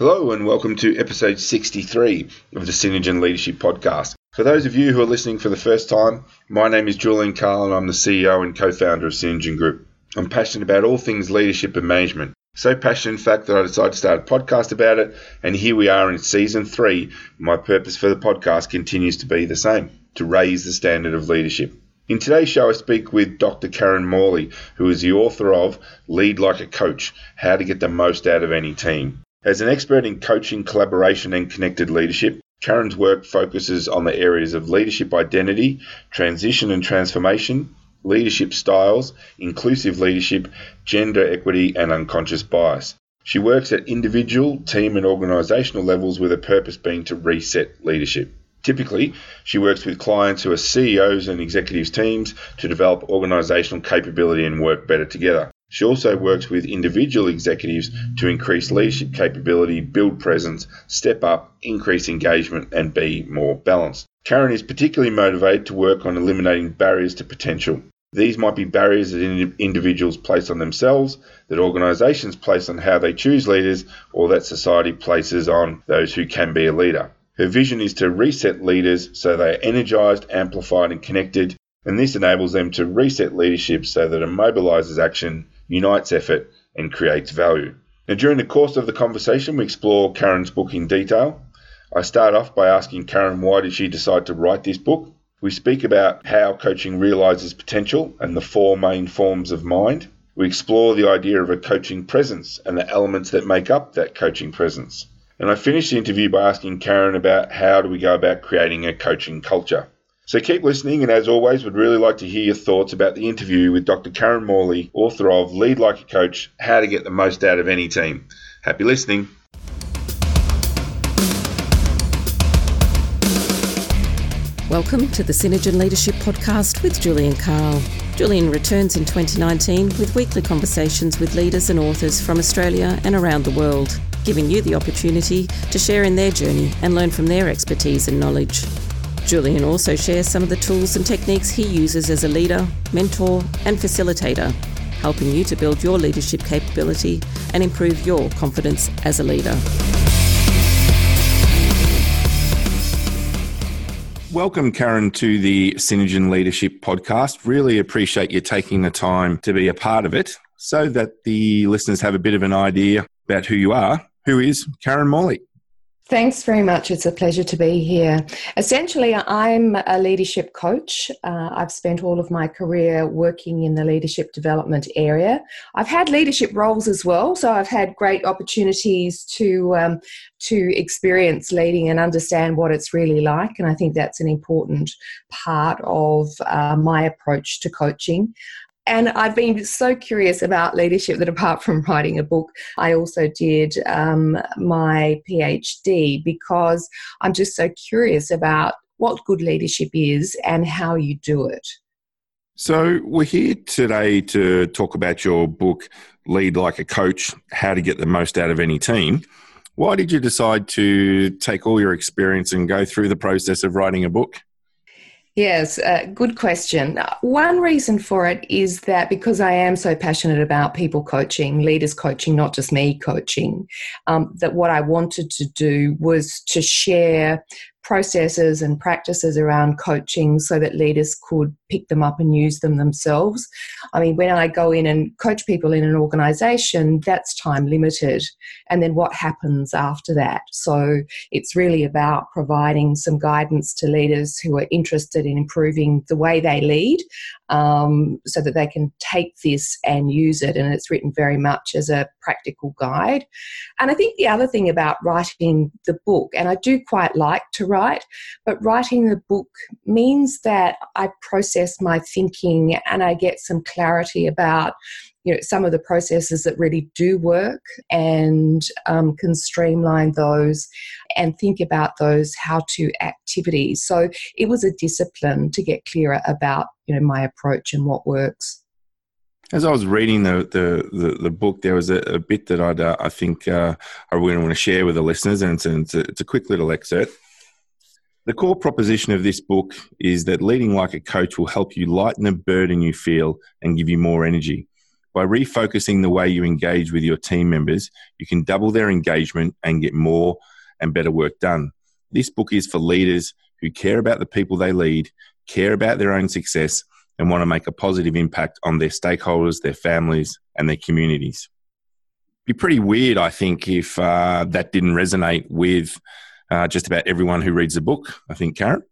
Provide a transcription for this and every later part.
Hello, and welcome to episode 63 of the Synergen Leadership Podcast. For those of you who are listening for the first time, my name is Julian Carl, and I'm the CEO and co founder of Synergen Group. I'm passionate about all things leadership and management. So passionate, in fact, that I decided to start a podcast about it, and here we are in season three. My purpose for the podcast continues to be the same to raise the standard of leadership. In today's show, I speak with Dr. Karen Morley, who is the author of Lead Like a Coach How to Get the Most Out of Any Team. As an expert in coaching, collaboration, and connected leadership, Karen's work focuses on the areas of leadership identity, transition and transformation, leadership styles, inclusive leadership, gender equity, and unconscious bias. She works at individual, team, and organisational levels with a purpose being to reset leadership. Typically, she works with clients who are CEOs and executives teams to develop organisational capability and work better together. She also works with individual executives to increase leadership capability, build presence, step up, increase engagement, and be more balanced. Karen is particularly motivated to work on eliminating barriers to potential. These might be barriers that individuals place on themselves, that organisations place on how they choose leaders, or that society places on those who can be a leader. Her vision is to reset leaders so they are energised, amplified, and connected, and this enables them to reset leadership so that it mobilises action unites effort, and creates value. Now, during the course of the conversation, we explore Karen's book in detail. I start off by asking Karen why did she decide to write this book. We speak about how coaching realizes potential and the four main forms of mind. We explore the idea of a coaching presence and the elements that make up that coaching presence. And I finish the interview by asking Karen about how do we go about creating a coaching culture. So keep listening, and as always, would really like to hear your thoughts about the interview with Dr. Karen Morley, author of Lead Like a Coach How to Get the Most Out of Any Team. Happy listening. Welcome to the Synergen Leadership Podcast with Julian Carl. Julian returns in 2019 with weekly conversations with leaders and authors from Australia and around the world, giving you the opportunity to share in their journey and learn from their expertise and knowledge. Julian also shares some of the tools and techniques he uses as a leader, mentor, and facilitator, helping you to build your leadership capability and improve your confidence as a leader. Welcome, Karen, to the Synergen Leadership Podcast. Really appreciate you taking the time to be a part of it so that the listeners have a bit of an idea about who you are. Who is Karen Morley? Thanks very much. It's a pleasure to be here. Essentially, I'm a leadership coach. Uh, I've spent all of my career working in the leadership development area. I've had leadership roles as well, so I've had great opportunities to um, to experience leading and understand what it's really like. And I think that's an important part of uh, my approach to coaching. And I've been so curious about leadership that apart from writing a book, I also did um, my PhD because I'm just so curious about what good leadership is and how you do it. So, we're here today to talk about your book, Lead Like a Coach How to Get the Most Out of Any Team. Why did you decide to take all your experience and go through the process of writing a book? Yes, uh, good question. One reason for it is that because I am so passionate about people coaching, leaders coaching, not just me coaching, um, that what I wanted to do was to share processes and practices around coaching so that leaders could pick them up and use them themselves. I mean, when I go in and coach people in an organization, that's time limited. And then what happens after that? So it's really about providing some guidance to leaders who are interested in improving the way they lead um, so that they can take this and use it. And it's written very much as a practical guide. And I think the other thing about writing the book, and I do quite like to write, but writing the book means that I process my thinking and I get some clarity about you know some of the processes that really do work and um, can streamline those and think about those how to activities so it was a discipline to get clearer about you know my approach and what works as I was reading the the, the, the book, there was a, a bit that I'd uh, I think uh, I really want to share with the listeners, and it's it's a, it's a quick little excerpt. The core proposition of this book is that leading like a coach will help you lighten the burden you feel and give you more energy. By refocusing the way you engage with your team members, you can double their engagement and get more and better work done. This book is for leaders who care about the people they lead, care about their own success, and want to make a positive impact on their stakeholders, their families, and their communities. Be pretty weird, I think, if uh, that didn't resonate with uh, just about everyone who reads the book. I think, Karen.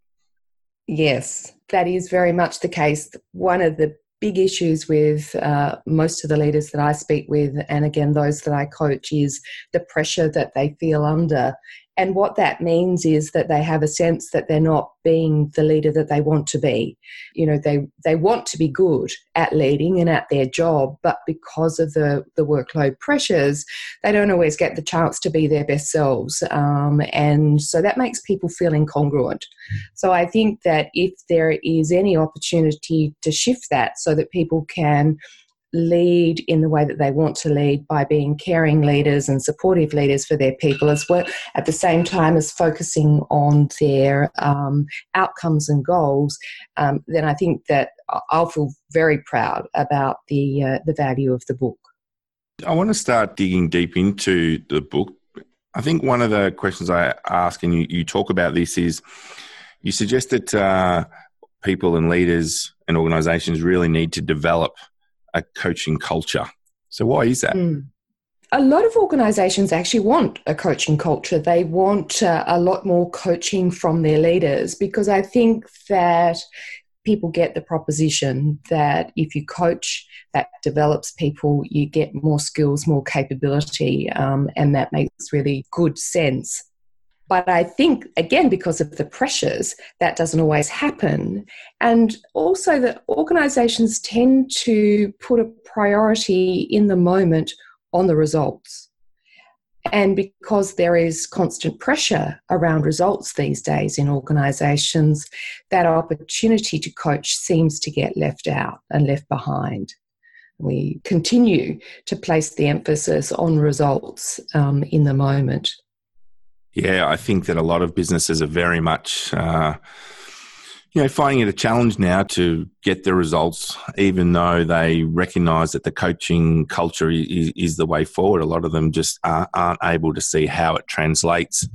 Yes, that is very much the case. One of the big issues with uh, most of the leaders that I speak with, and again, those that I coach, is the pressure that they feel under and what that means is that they have a sense that they're not being the leader that they want to be. You know, they, they want to be good at leading and at their job, but because of the, the workload pressures, they don't always get the chance to be their best selves. Um, and so that makes people feel incongruent. So I think that if there is any opportunity to shift that so that people can lead in the way that they want to lead by being caring leaders and supportive leaders for their people as well at the same time as focusing on their um, outcomes and goals um, then i think that i'll feel very proud about the uh, the value of the book. I want to start digging deep into the book. I think one of the questions i ask and you, you talk about this is you suggest that uh, people and leaders and organizations really need to develop a coaching culture. So, why is that? Mm. A lot of organizations actually want a coaching culture. They want uh, a lot more coaching from their leaders because I think that people get the proposition that if you coach, that develops people, you get more skills, more capability, um, and that makes really good sense. But I think, again, because of the pressures, that doesn't always happen. And also, that organizations tend to put a priority in the moment on the results. And because there is constant pressure around results these days in organizations, that opportunity to coach seems to get left out and left behind. We continue to place the emphasis on results um, in the moment. Yeah, I think that a lot of businesses are very much, uh, you know, finding it a challenge now to get the results, even though they recognise that the coaching culture is, is, the way forward. A lot of them just aren't, able to see how it translates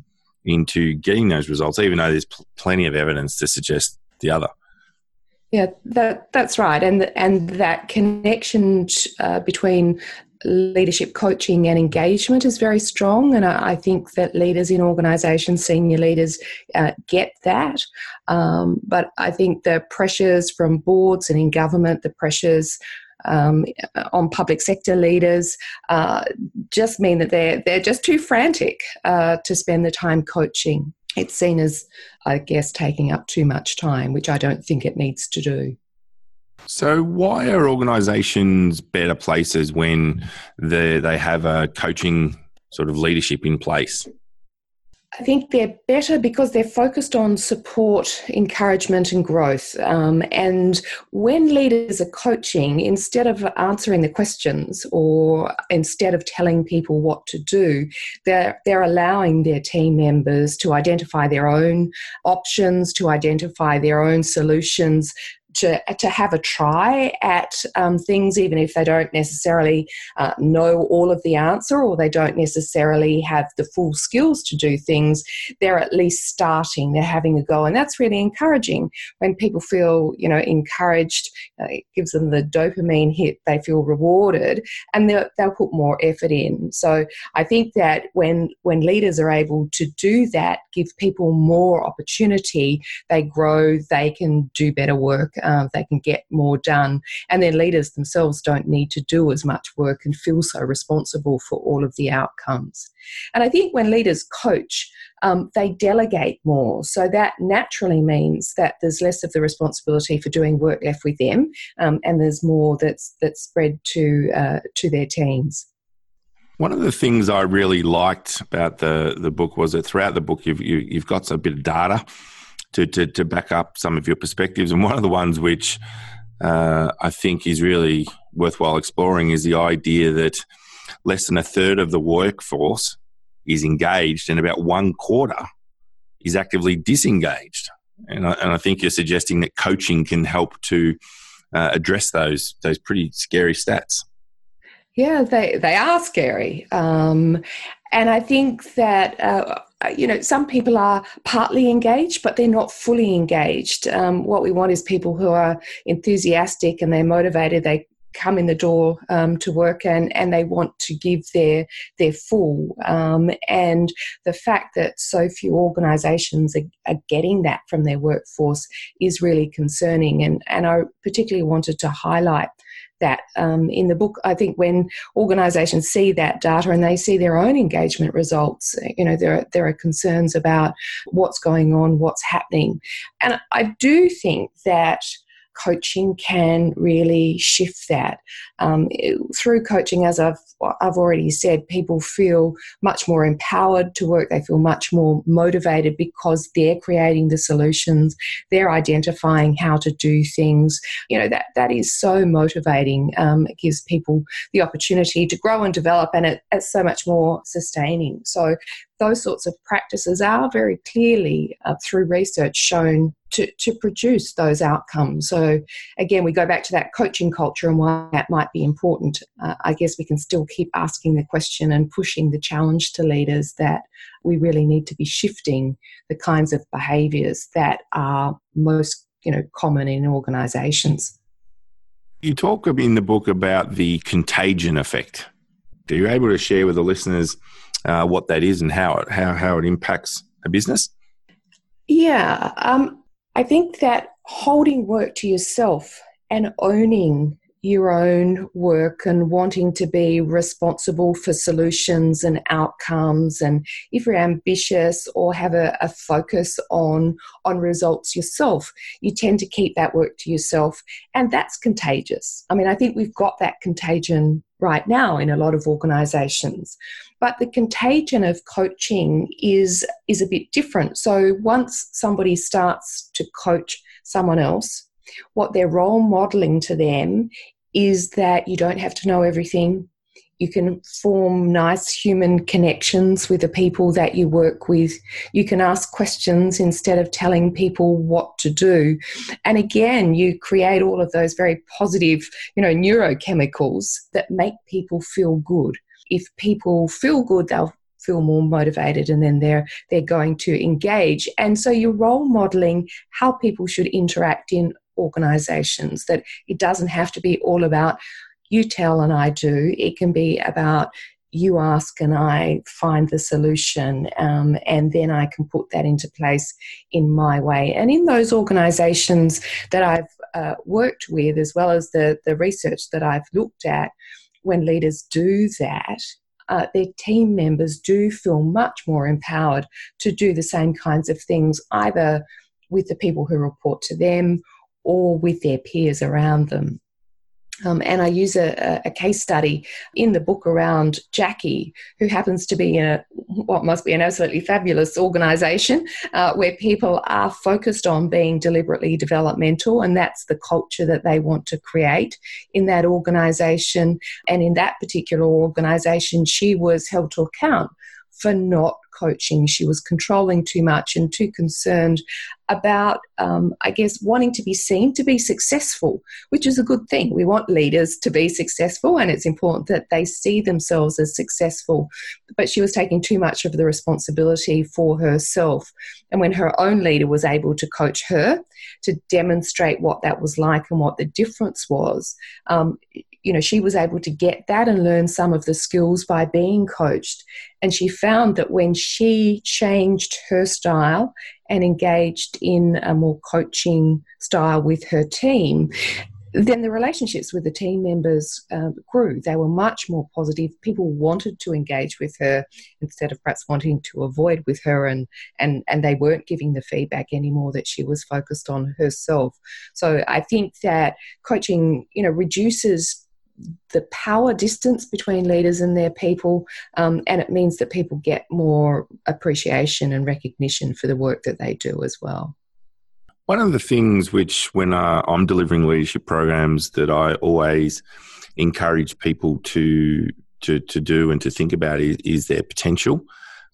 into getting those results, even though there's pl- plenty of evidence to suggest the other. Yeah, that that's right, and and that connection uh, between leadership coaching and engagement is very strong, and I, I think that leaders in organisations, senior leaders, uh, get that. Um, but I think the pressures from boards and in government, the pressures um, on public sector leaders uh, just mean that they're they're just too frantic uh, to spend the time coaching. It's seen as, I guess, taking up too much time, which I don't think it needs to do. So, why are organisations better places when they they have a coaching sort of leadership in place? I think they're better because they're focused on support, encouragement, and growth. Um, and when leaders are coaching, instead of answering the questions or instead of telling people what to do, they're, they're allowing their team members to identify their own options, to identify their own solutions, to, to have a try at um, things, even if they don't necessarily uh, know all of the answer or they don't necessarily have the full skills to do things, they're at least starting, they're having a go. And that's really encouraging when people feel, you know, encouraged, uh, it gives them the dopamine hit, they feel rewarded, and they'll, they'll put more effort in. So I think that when, when leaders are able to do that, give people more opportunity, they grow, they can do better work um, they can get more done, and their leaders themselves don't need to do as much work and feel so responsible for all of the outcomes. And I think when leaders coach, um, they delegate more. So that naturally means that there's less of the responsibility for doing work left with them, um, and there's more that's that's spread to uh, to their teams. One of the things I really liked about the the book was that throughout the book you've you, have you have got a bit of data to, to, to back up some of your perspectives. And one of the ones which uh, I think is really worthwhile exploring is the idea that less than a third of the workforce is engaged and about one quarter is actively disengaged. And I, and I think you're suggesting that coaching can help to uh, address those those pretty scary stats. Yeah, they, they are scary. Um, and I think that, uh, you know, some people are partly engaged, but they're not fully engaged. Um, what we want is people who are enthusiastic and they're motivated. They come in the door um, to work and, and they want to give their their full. Um, and the fact that so few organisations are, are, getting that from their workforce is really concerning. And, and I particularly wanted to highlight that um, in the book. I think when organisations see that data and they see their own engagement results, you know, there are, there are concerns about what's going on, what's happening. And I do think that coaching can really shift that. Um, through coaching, as I've I've already said, people feel much more empowered to work. They feel much more motivated because they're creating the solutions. They're identifying how to do things. You know that that is so motivating. Um, it gives people the opportunity to grow and develop, and it, it's so much more sustaining. So those sorts of practices are very clearly uh, through research shown to, to produce those outcomes. So, again, we go back to that coaching culture and why that might be important. Uh, I guess we can still keep asking the question and pushing the challenge to leaders that we really need to be shifting the kinds of behaviours that are most you know common in organisations. You talk in the book about the contagion effect. Are you able to share with the listeners uh, what that is and how it how how it impacts a business? Yeah, um, I think that holding work to yourself and owning your own work and wanting to be responsible for solutions and outcomes and if you're ambitious or have a, a, focus on on results yourself you tend to keep that work to yourself and that's contagious i mean i think we've got that contagion right now in a lot of organizations but the contagion of coaching is is a bit different so once somebody starts to coach someone else what they're role modeling to them is that you don't have to know everything. You can form nice human connections with the people that you work with. You can ask questions instead of telling people what to do. And again, you create all of those very positive, you know, neurochemicals that make people feel good. If people feel good, they'll feel more motivated and then they're they're going to engage and so you're role modeling how people should interact in organizations, that it doesn't have to be all about you tell and I do. It can be about you ask and I find the solution, um, and then I can put that into place in my way. And in those organizations that I've uh, worked with, as well as the, the research that I've looked at, when leaders do that, uh, their team members do feel much more empowered to do the same kinds of things, either with the people who report to them or with their peers around them. Um, and I use a, a, case study in the book around Jackie, who happens to be in a, what must be an absolutely fabulous organisation uh, where people are focused on being deliberately developmental, and that's the culture that they want to create in that organisation. And in that particular organisation, she was held to account for not coaching. She was controlling too much and too concerned about, um, I guess, wanting to be seen to be successful, which is a good thing. We want leaders to be successful, and it's important that they see themselves as successful. But she was taking too much of the responsibility for herself. And when her own leader was able to coach her to demonstrate what that was like and what the difference was, um, you know, she was able to get that and learn some of the skills by being coached. And she found that when she changed her style and engaged in a more coaching style with her team, then the relationships with the team members uh, grew. They were much more positive. People wanted to engage with her instead of perhaps wanting to avoid with her, and and and they weren't giving the feedback anymore that she was focused on herself. So I think that coaching, you know, reduces the power distance between leaders and their people, um, and it means that people get more appreciation and recognition for the work that they do as well. One of the things which, when uh, I'm delivering leadership programs, that I always encourage people to to, to do and to think about is, is their potential.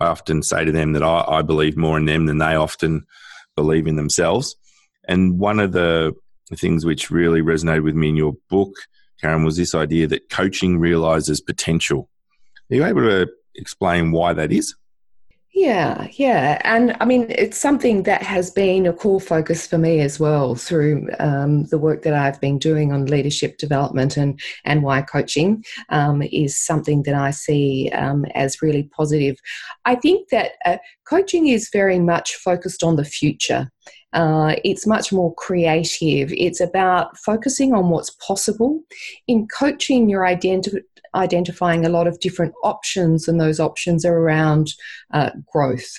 I often say to them that I, I believe more in them than they often believe in themselves. And one of the things which really resonated with me in your book Karen, was this idea that coaching realizes potential. Are you able to explain why that is? Yeah, yeah. And I mean, it's something that has been a core focus for me as well through um, the work that I've been doing on leadership development and, and why coaching um, is something that I see um, as really positive. I think that uh, coaching is very much focused on the future. Uh, it's much more creative. It's about focusing on what's possible. In coaching, you're identi- identifying a lot of different options, and those options are around uh, growth.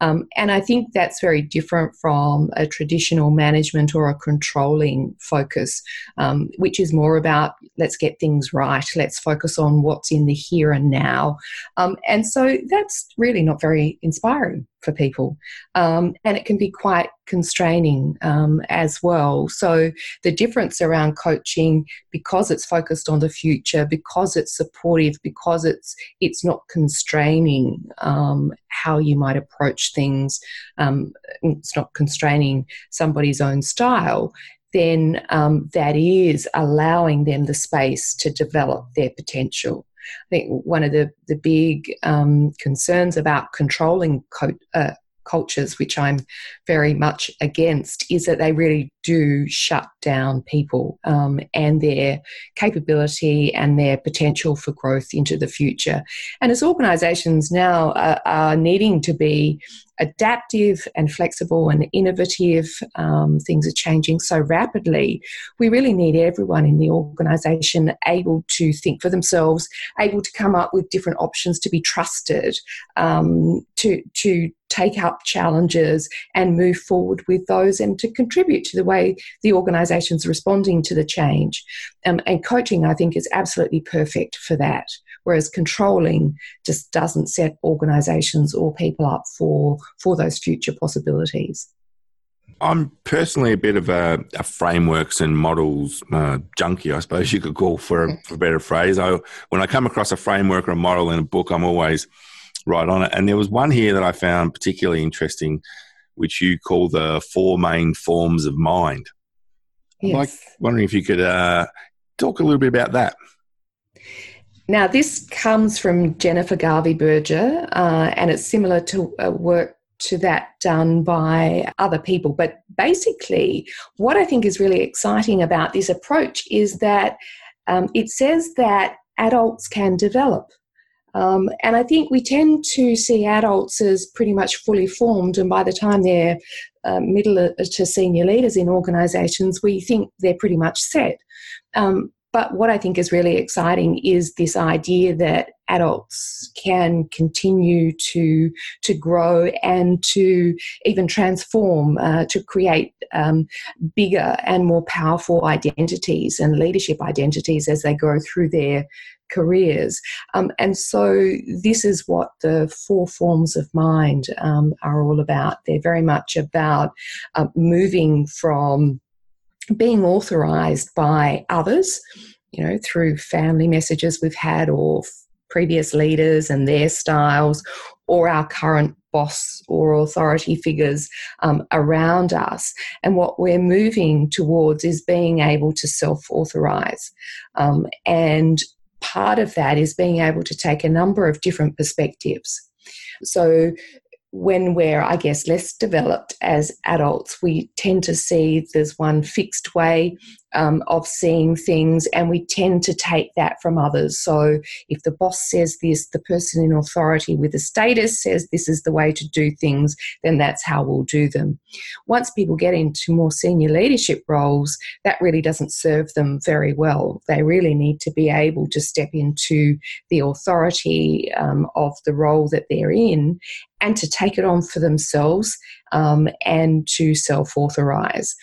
Um, and I think that's very different from a traditional management or a controlling focus, um, which is more about let's get things right, let's focus on what's in the here and now. Um, and so that's really not very inspiring for people. Um, and it can be quite constraining um, as well. So the difference around coaching, because it's focused on the future, because it's supportive, because it's it's not constraining um, how you might approach things, um, it's not constraining somebody's own style. Then um, that is allowing them the space to develop their potential. I think one of the, the big um, concerns about controlling co- uh, cultures, which I'm very much against, is that they really do shut down people um, and their capability and their potential for growth into the future. And as organisations now are, are needing to be adaptive and flexible and innovative. Um, things are changing so rapidly. We really need everyone in the organisation able to think for themselves, able to come up with different options to be trusted, um, to to take up challenges and move forward with those, and to contribute to the way the organisation's responding to the change. Um, and coaching, I think, is absolutely perfect for that whereas controlling just doesn't set organizations or people up for for those future possibilities I'm personally a bit of a, a frameworks and models uh, junkie, I suppose you could call for a, for a better phrase. I, when I come across a framework or a model in a book, I'm always right on it. And there was one here that I found particularly interesting, which you call the four main forms of mind. Yes. I'm like wondering if you could uh, talk a little bit about that. Now, this comes from Jennifer Garvey Berger, uh, and it's similar to uh, work to that done by other people. But basically, what I think is really exciting about this approach is that um, it says that adults can develop. Um, and I think we tend to see adults as pretty much fully formed, and by the time they're uh, middle to senior leaders in organisations, we think they're pretty much set. Um, but what I think is really exciting is this idea that adults can continue to to grow and to even transform uh, to create um, bigger and more powerful identities and leadership identities as they go through their careers. Um, and so, this is what the four forms of mind um, are all about. They're very much about uh, moving from being authorized by others, you know, through family messages we've had or previous leaders and their styles or our current boss or authority figures um, around us. And what we're moving towards is being able to self authorize. Um, and part of that is being able to take a number of different perspectives. So, when we're, I guess, less developed as adults, we tend to see there's one fixed way um, of seeing things, and we tend to take that from others. So, if the boss says this, the person in authority with a status says this is the way to do things, then that's how we'll do them. Once people get into more senior leadership roles, that really doesn't serve them very well. They really need to be able to step into the authority um, of the role that they're in and to take it on for themselves um, and to self authorize.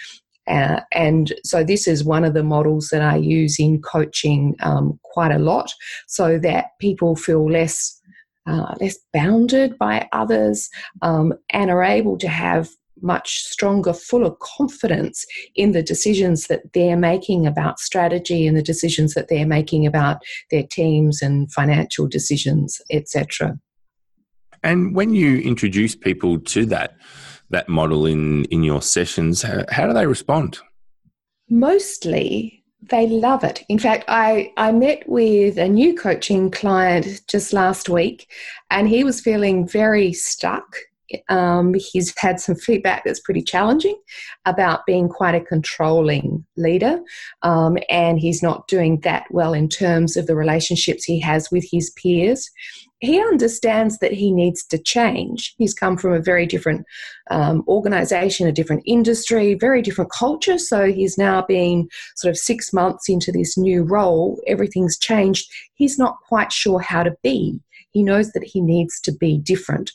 Uh, and so, this is one of the models that I use in coaching um, quite a lot so that people feel less. Uh, less bounded by others um, and are able to have much stronger, fuller confidence in the decisions that they're making about strategy and the decisions that they're making about their teams and financial decisions, etc. And when you introduce people to that, that model in in your sessions how, how do they respond mostly they love it. In fact, I, I met with a new coaching client just last week, and he was feeling very stuck. Um, he's had some feedback that's pretty challenging about being quite a controlling leader, um, and he's not doing that well in terms of the relationships he has with his peers he understands that he needs to change. He's come from a very different um, organization, a different industry, very different culture. So he's now been sort of six months into this new role. Everything's changed. He's not quite sure how to be. He knows that he needs to be different.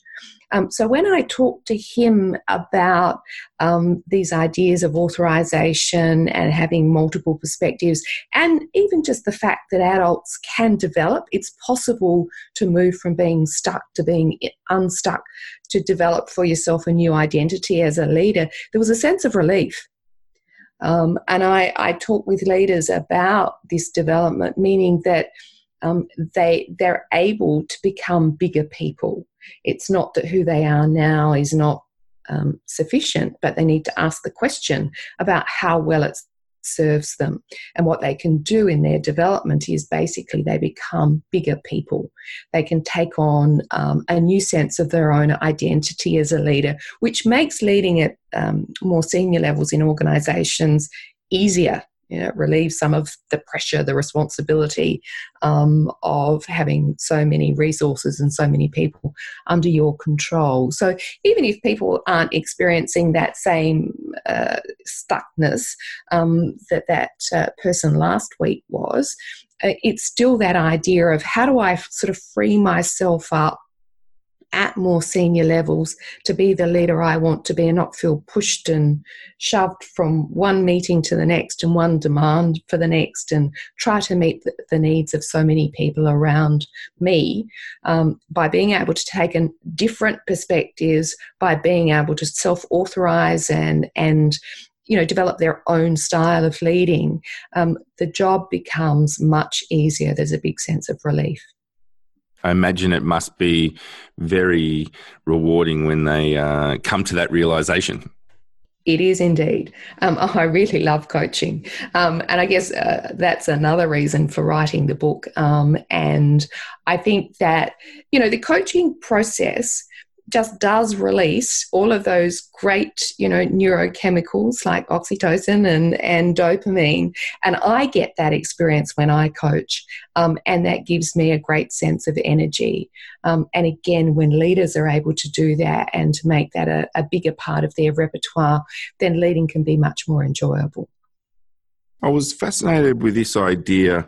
Um, so when I talk to him about um, these ideas of authorization and having multiple perspectives, and even just the fact that adults can develop, it's possible to move from being stuck to being unstuck, to develop for yourself a new identity as a leader, there was a sense of relief. Um, and I, I talk with leaders about this development, meaning that um, they they're able to become bigger people. It's not that who they are now is not um, sufficient, but they need to ask the question about how well it serves them. And what they can do in their development is basically they become bigger people. They can take on um, a new sense of their own identity as a leader, which makes leading at um, more senior levels in organizations easier you know, relieve some of the pressure, the responsibility um, of having so many resources and so many people under your control. So even if people aren't experiencing that same uh, stuckness um, that that uh, person last week was, uh, it's still that idea of how do I sort of free myself up at more senior levels to be the leader I want to be and not feel pushed and shoved from one meeting to the next and one demand for the next and try to meet the, needs of so many people around me. Um, by being able to take a different perspectives, by being able to self authorize and, and you know develop their own style of leading um, the job becomes much easier. There's a big sense of relief I imagine it must be very rewarding when they uh, come to that realization. It is indeed. Um, oh, I really love coaching. Um, and I guess uh, that's another reason for writing the book. Um, and I think that, you know, the coaching process just does release all of those great, you know, neurochemicals like oxytocin and, and dopamine. And I get that experience when I coach. Um, and that gives me a great sense of energy. Um, and again, when leaders are able to do that and to make that a, a bigger part of their repertoire, then leading can be much more enjoyable. I was fascinated with this idea,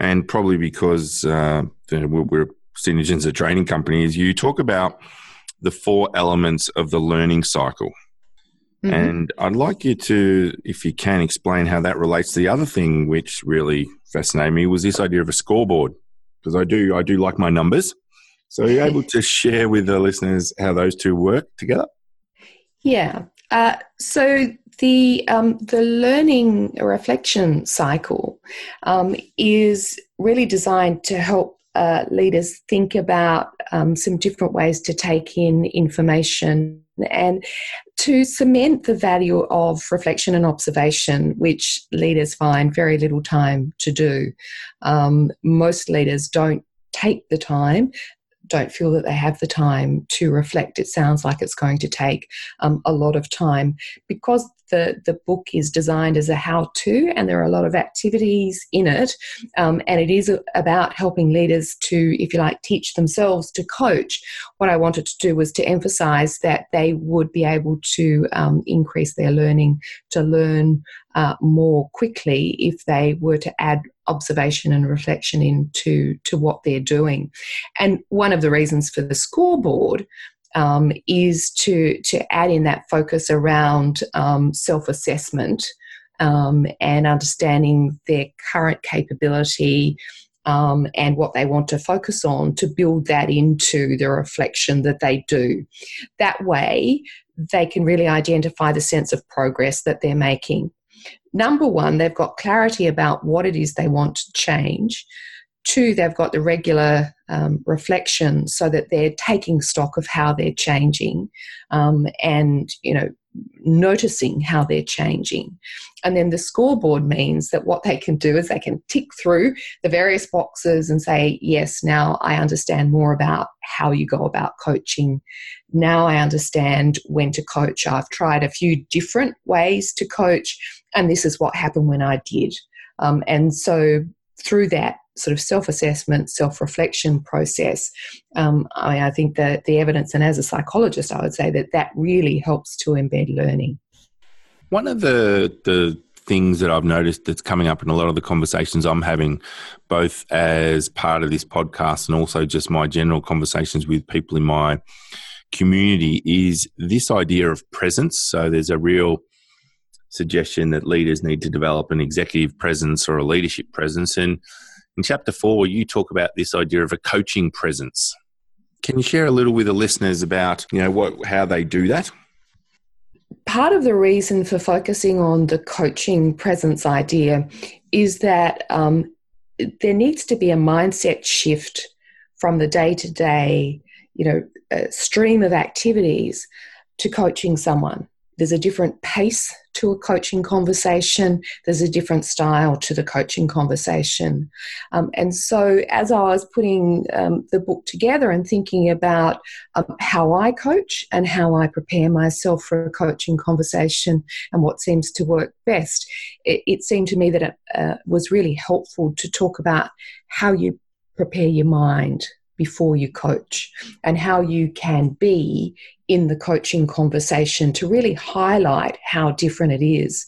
and probably because uh, we're Synergen's a training company, is you talk about the four elements of the learning cycle. Mm-hmm. And I'd like you to, if you can, explain how that relates to the other thing which really fascinated me was this idea of a scoreboard. Because I do, I do like my numbers. So are you able to share with the listeners how those two work together? Yeah. Uh, so the um, the learning reflection cycle um, is really designed to help uh, leaders think about um, some different ways to take in information and to cement the value of reflection and observation, which leaders find very little time to do. Um, most leaders don't take the time don't feel that they have the time to reflect. It sounds like it's going to take um, a lot of time because the, the book is designed as a how to, and there are a lot of activities in it. Um, and it is about helping leaders to, if you like, teach themselves to coach. What I wanted to do was to emphasize that they would be able to um, increase their learning, to learn uh, more quickly if they were to add observation and reflection into to what they're doing. And one of the reasons for the scoreboard um, is to to add in that focus around um, self assessment um, and understanding their current capability. Um, and what they want to focus on to build that into the reflection that they do. That way, they can really identify the sense of progress that they're making. Number one, they've got clarity about what it is they want to change. Two, they've got the regular um, reflection so that they're taking stock of how they're changing um, and, you know, noticing how they're changing. And then the scoreboard means that what they can do is they can tick through the various boxes and say, yes, now I understand more about how you go about coaching. Now I understand when to coach. I've tried a few different ways to coach, and this is what happened when I did. Um, and so through that sort of self-assessment, self-reflection process, um, I, I think that the evidence, and as a psychologist, I would say that that really helps to embed learning. One of the the things that I've noticed that's coming up in a lot of the conversations I'm having, both as part of this podcast and also just my general conversations with people in my community, is this idea of presence. So there's a real suggestion that leaders need to develop an executive presence or a leadership presence. And in chapter four, you talk about this idea of a coaching presence. Can you share a little with the listeners about you know what how they do that? Part of the reason for focusing on the coaching presence idea is that um, there needs to be a mindset shift from the day to day, you know, stream of activities to coaching someone. There's a different pace to a coaching conversation, there's a different style to the coaching conversation. Um, and so, as I was putting um, the book together and thinking about um, how I coach and how I prepare myself for a coaching conversation and what seems to work best, it, it seemed to me that it uh, was really helpful to talk about how you prepare your mind before you coach and how you can be in the coaching conversation to really highlight how different it is.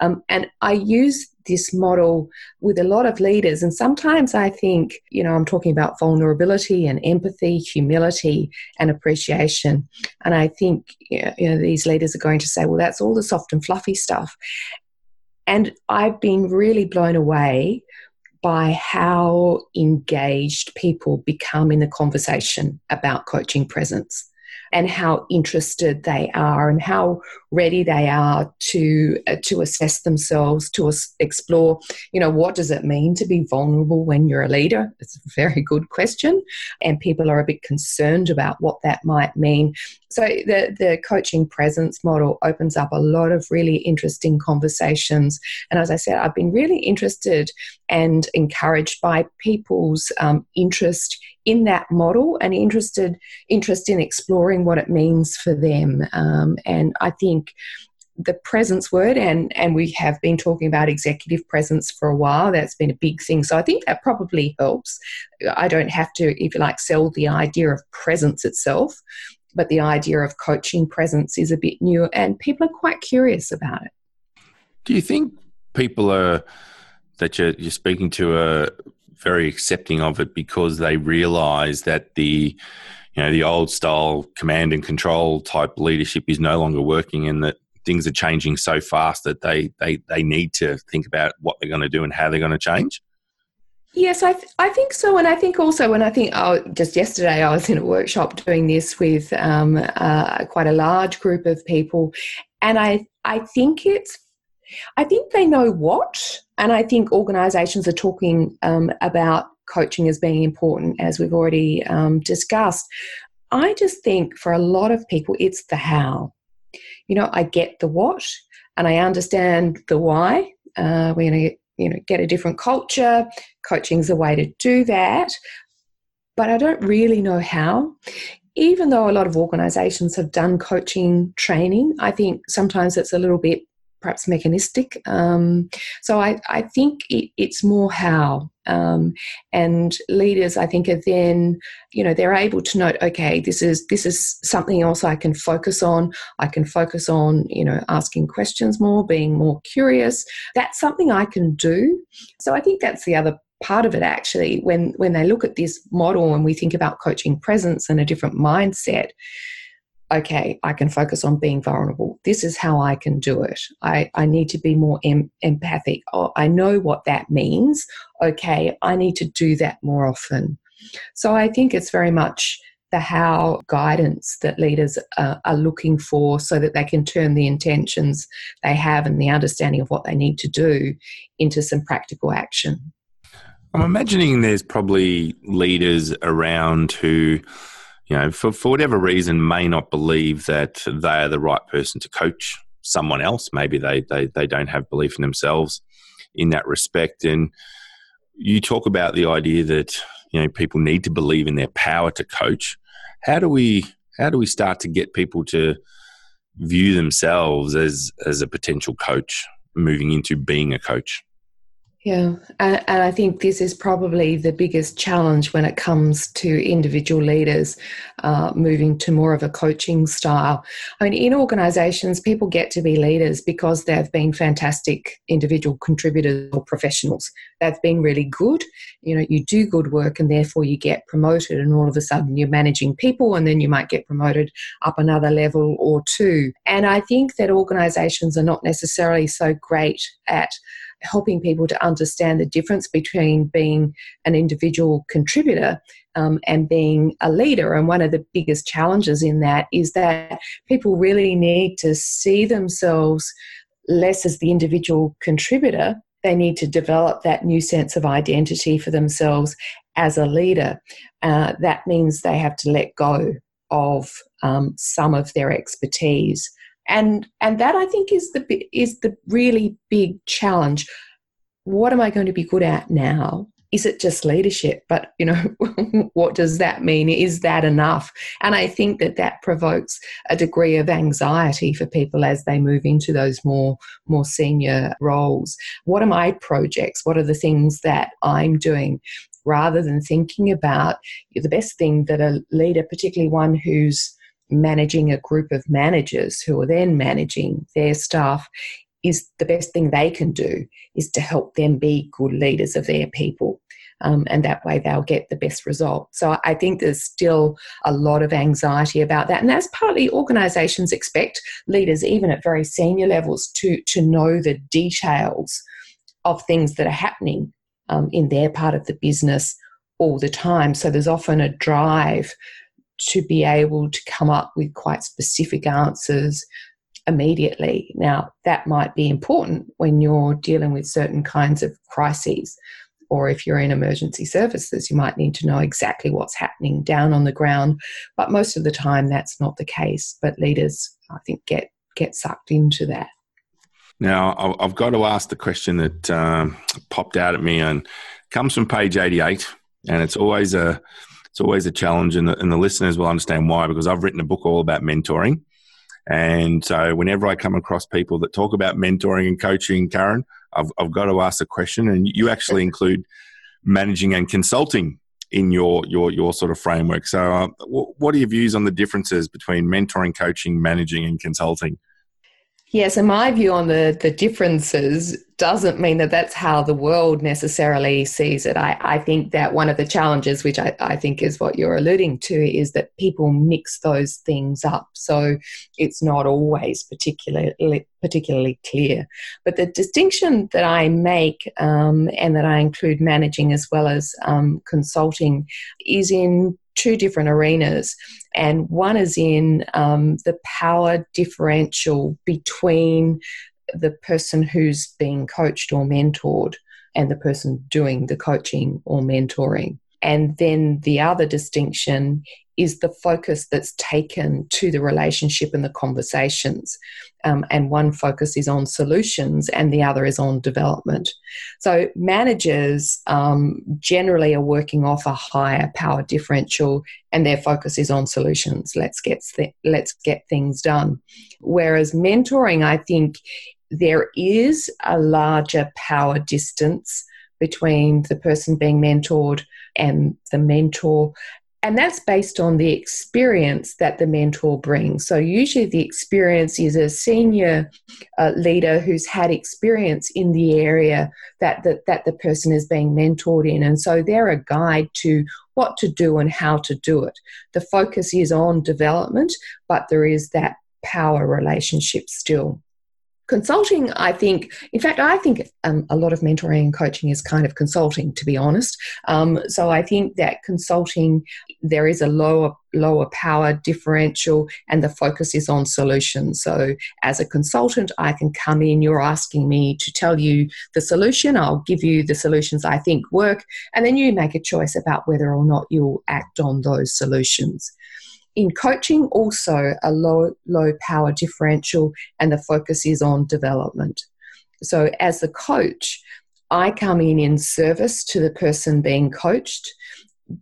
Um, and I use this model with a lot of leaders. And sometimes I think, you know, I'm talking about vulnerability and empathy, humility and appreciation. And I think, you know, these leaders are going to say, well, that's all the soft and fluffy stuff. And I've been really blown away by how engaged people become in the conversation about coaching presence and how interested they are and how ready they are to uh, to assess themselves to as- explore you know what does it mean to be vulnerable when you're a leader? It's a very good question. And people are a bit concerned about what that might mean so the the coaching presence model opens up a lot of really interesting conversations. And as i said i've been really interested and encouraged by people's um, interest in that model and interested interest in exploring what it means for them. Um, and I think the presence word and and we have been talking about executive presence for a while that's been a big thing. So i think that probably helps. I don't have to if you like sell the idea of presence itself but the idea of coaching presence is a bit new and people are quite curious about it. Do you think people are that you're, you're speaking to are very accepting of it because they realize that the you know the old style command and control type leadership is no longer working and that things are changing so fast that they they they need to think about what they're going to do and how they're going to change Yes, I, th- I think so. And I think also when I think, oh, just yesterday I was in a workshop doing this with um, uh, quite a large group of people. And I, I think it's I think they know what, and I think organisations are talking um, about coaching as being important, as we've already um, discussed. I just think for a lot of people, it's the how. You know, I get the what, and I understand the why. Uh, we're going to, you know, get a different culture. Coaching's a way to do that, but I don't really know how even though a lot of organizations have done coaching training, I think sometimes it's a little bit perhaps mechanistic. Um, so I, I think it, it's more how. Um, and leaders, I think, are then, you know, they're able to note, okay, this is this is something else I can focus on. I can focus on, you know, asking questions more, being more curious. That's something I can do. So I think that's the other part of it actually when when they look at this model and we think about coaching presence and a different mindset okay, I can focus on being vulnerable. This is how I can do it. I, I need to be more em- empathic. Oh, I know what that means. Okay, I need to do that more often. So I think it's very much the how guidance that leaders uh, are looking for so that they can turn the intentions they have and the understanding of what they need to do into some practical action. I'm imagining there's probably leaders around who you know, for, for whatever reason, may not believe that they are the right person to coach someone else. Maybe they, they, they don't have belief in themselves in that respect. And you talk about the idea that, you know, people need to believe in their power to coach. How do we how do we start to get people to view themselves as as a potential coach moving into being a coach? Yeah, and, and, I think this is probably the biggest challenge when it comes to individual leaders uh, moving to more of a coaching style. I mean, in organizations, people get to be leaders because they've been fantastic individual contributors or professionals. They've been really good. You know, you do good work and therefore you get promoted, and all of a sudden you're managing people, and then you might get promoted up another level or two. And I think that organizations are not necessarily so great at helping people to understand the difference between being an individual contributor um, and being a leader. And one of the biggest challenges in that is that people really need to see themselves less as the individual contributor. They need to develop that new sense of identity for themselves as a leader. Uh, that means they have to let go of um, some of their expertise and and that I think is the is the really big challenge. What am I going to be good at now? Is it just leadership? But you know, what does that mean? Is that enough? And I think that that provokes a degree of anxiety for people as they move into those more more senior roles. What are my projects? What are the things that I'm doing? Rather than thinking about the best thing that a leader, particularly one who's managing a group of managers who are then managing their staff is the best thing they can do is to help them be good leaders of their people. Um, and that way they'll get the best result. So I think there's still a lot of anxiety about that. And that's partly organizations expect leaders, even at very senior levels, to, to know the details of things that are happening um, in their part of the business all the time. So there's often a drive to be able to come up with quite specific answers immediately. Now, that might be important when you're dealing with certain kinds of crises, or if you're in emergency services, you might need to know exactly what's happening down on the ground. But most of the time, that's not the case. But leaders, I think, get get sucked into that. Now, I've got to ask the question that um, popped out at me and comes from page 88, and it's always a it's always a challenge, and the, and the listeners will understand why because I've written a book all about mentoring. And so, whenever I come across people that talk about mentoring and coaching, Karen, I've, I've got to ask a question. And you actually include managing and consulting in your your your sort of framework. So, uh, what are your views on the differences between mentoring, coaching, managing, and consulting? Yes, and my view on the, the differences doesn't mean that that's how the world necessarily sees it. I, I think that one of the challenges, which I, I think is what you're alluding to, is that people mix those things up. So it's not always particularly particularly clear. But the distinction that I make um, and that I include managing as well as um, consulting is in two different arenas. And one is in um, the power differential between the person who's being coached or mentored and the person doing the coaching or mentoring. And then the other distinction is the focus that's taken to the relationship and the conversations. Um, and one focus is on solutions and the other is on development. So, managers um, generally are working off a higher power differential and their focus is on solutions. Let's get, th- let's get things done. Whereas mentoring, I think there is a larger power distance between the person being mentored and the mentor and that's based on the experience that the mentor brings. So, usually, the experience is a senior uh, leader who's had experience in the area that, that, that the person is being mentored in. And so, they're a guide to what to do and how to do it. The focus is on development, but there is that power relationship still. Consulting, I think, in fact, I think um, a lot of mentoring and coaching is kind of consulting, to be honest. Um, so I think that consulting, there is a lower lower power differential, and the focus is on solutions. So as a consultant, I can come in. You're asking me to tell you the solution. I'll give you the solutions I think work, and then you make a choice about whether or not you'll act on those solutions. in coaching, also a low, low power differential, and the focus is on development. So, as the coach, I come in in service to the person being coached.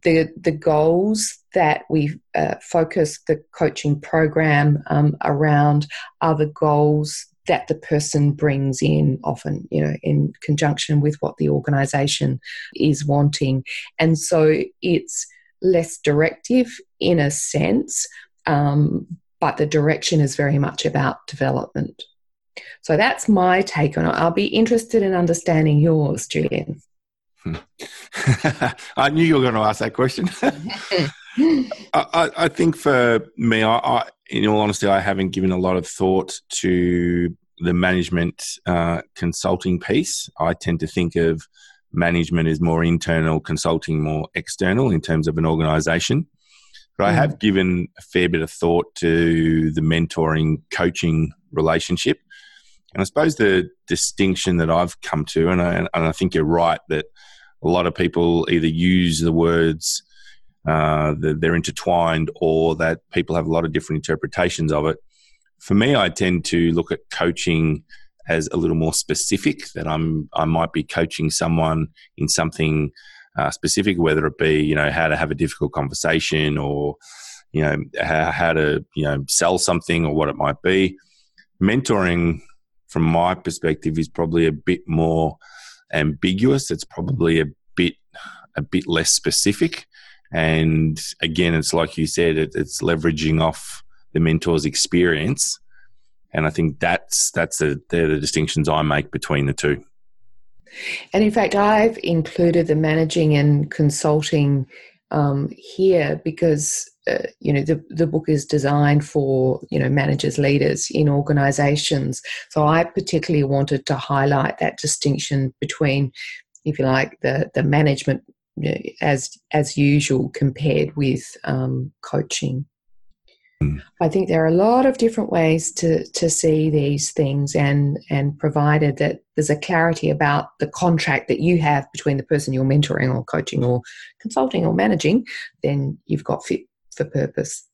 The, the goals that we uh, focus the coaching program um, around are the goals that the person brings in often you know in conjunction with what the organization is wanting. And so it's less directive in a sense um, but the direction is very much about development. So that's my take on it. I'll be interested in understanding yours julian i knew you were going to ask that question I, I, think for me, I, I, in all honesty, I haven't given a lot of thought to the management uh, consulting piece. I tend to think of management as more internal, consulting more external in terms of an organization. But mm. I have given a fair bit of thought to the mentoring coaching relationship. And I suppose the distinction that I've come to, and I, and I think you're right, that a lot of people either use the words uh, that they're intertwined or that people have a lot of different interpretations of it. For me, I tend to look at coaching as a little more specific. That I'm I might be coaching someone in something uh, specific, whether it be you know how to have a difficult conversation or you know how, how to you know sell something or what it might be. Mentoring, from my perspective, is probably a bit more ambiguous. It's probably a bit a bit less specific. And again, it's like you said, it, it's leveraging off the mentor's experience. And I think that's that's the they're the distinctions I make between the two. And in fact, I've included the managing and consulting um, here because uh, you know the the book is designed for you know managers, leaders in organisations. So I particularly wanted to highlight that distinction between, if you like, the the management as as usual compared with um, coaching. Mm. I think there are a lot of different ways to to see these things, and and provided that there's a clarity about the contract that you have between the person you're mentoring or coaching or consulting or managing, then you've got fit for purpose.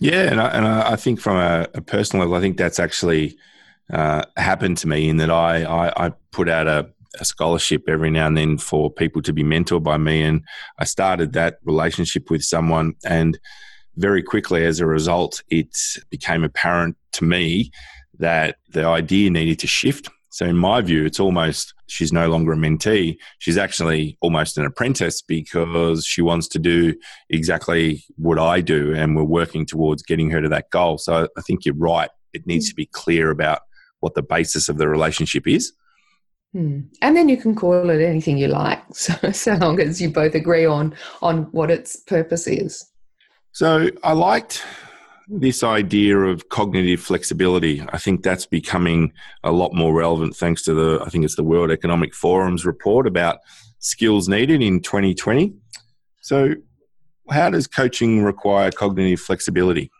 Yeah, and I, and I think from a, a personal level, I think that's actually uh, happened to me in that I, I, I put out a a scholarship every now and then for people to be mentored by me. And I started that relationship with someone. And very quickly, as a result, it became apparent to me that the idea needed to shift. So, in my view, it's almost she's no longer a mentee. She's actually almost an apprentice because she wants to do exactly what I do. And we're working towards getting her to that goal. So, I think you're right. It needs to be clear about what the basis of the relationship is. Hmm. And then you can call it anything you like, so, so long as you both agree on on what its purpose is. So I liked this idea of cognitive flexibility. I think that's becoming a lot more relevant thanks to the I think it's the World Economic Forum's report about skills needed in 2020. So how does coaching require cognitive flexibility?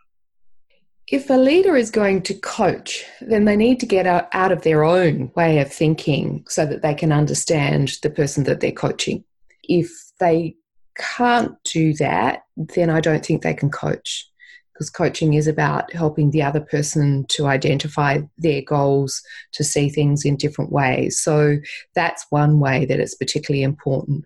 if a leader is going to coach, then they need to get out, of their own way of thinking so that they can understand the person that they're coaching. If they can't do that, then I don't think they can coach because coaching is about helping the other person to identify their goals, to see things in different ways. So that's one way that it's particularly important.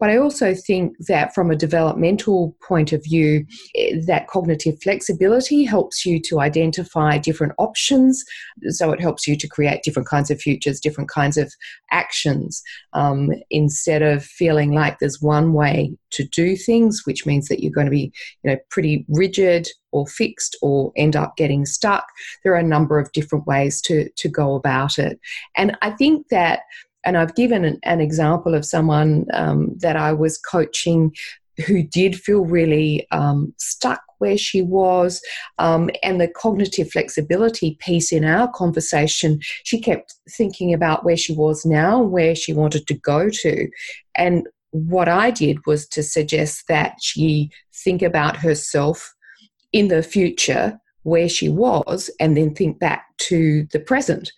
But I also think that from a developmental point of view, eh, that cognitive flexibility helps you to identify different options. So it helps you to create different kinds of futures, different kinds of actions, um, instead of feeling like there's one way to do things, which means that you're going to be, you know, pretty rigid or fixed or end up getting stuck. There are a number of different ways to to go about it, and I think that and I've given an, an example of someone um, that I was coaching who did feel really um, stuck where she was. Um, and the cognitive flexibility piece in our conversation, she kept thinking about where she was now, where she wanted to go to. And what I did was to suggest that she think about herself in the future where she was and then think back to the present.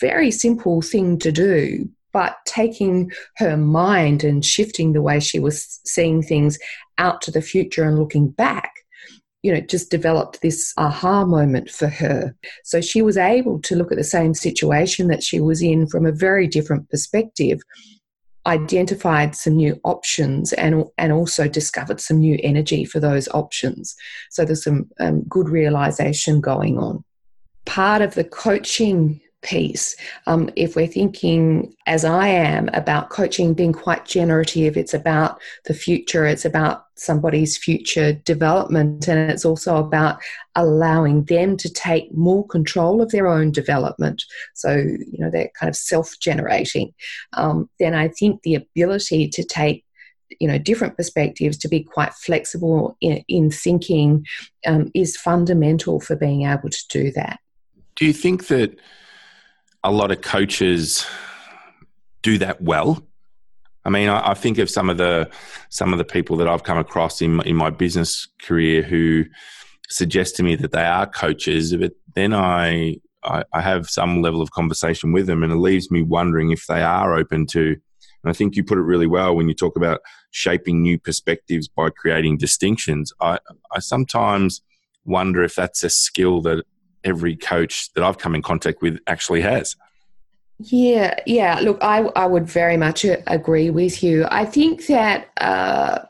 Very simple thing to do, but taking her mind and shifting the way she was seeing things out to the future and looking back you know, just developed this aha moment for her. So she was able to look at the same situation that she was in from a very different perspective, identified some new options, and, and also discovered some new energy for those options. So there's some um, good realization going on. Part of the coaching piece. Um, if we're thinking, as I am, about coaching being quite generative, it's about the future, it's about somebody's future development, and it's also about allowing them to take more control of their own development. So, you know, they're kind of self generating. Um, then I think the ability to take you know different perspectives to be quite flexible in, in thinking um, is fundamental for being able to do that do you think that a lot of coaches do that well. I mean, I, I, think of some of the some of the people that I've come across in in my business career who suggest to me that they are coaches, but then I, I I have some level of conversation with them, and it leaves me wondering if they are open to. And I think you put it really well when you talk about shaping new perspectives by creating distinctions. I I sometimes wonder if that's a skill that every coach that I've come in contact with actually has. Yeah, yeah. Look, I, I would very much agree with you. I think that uh,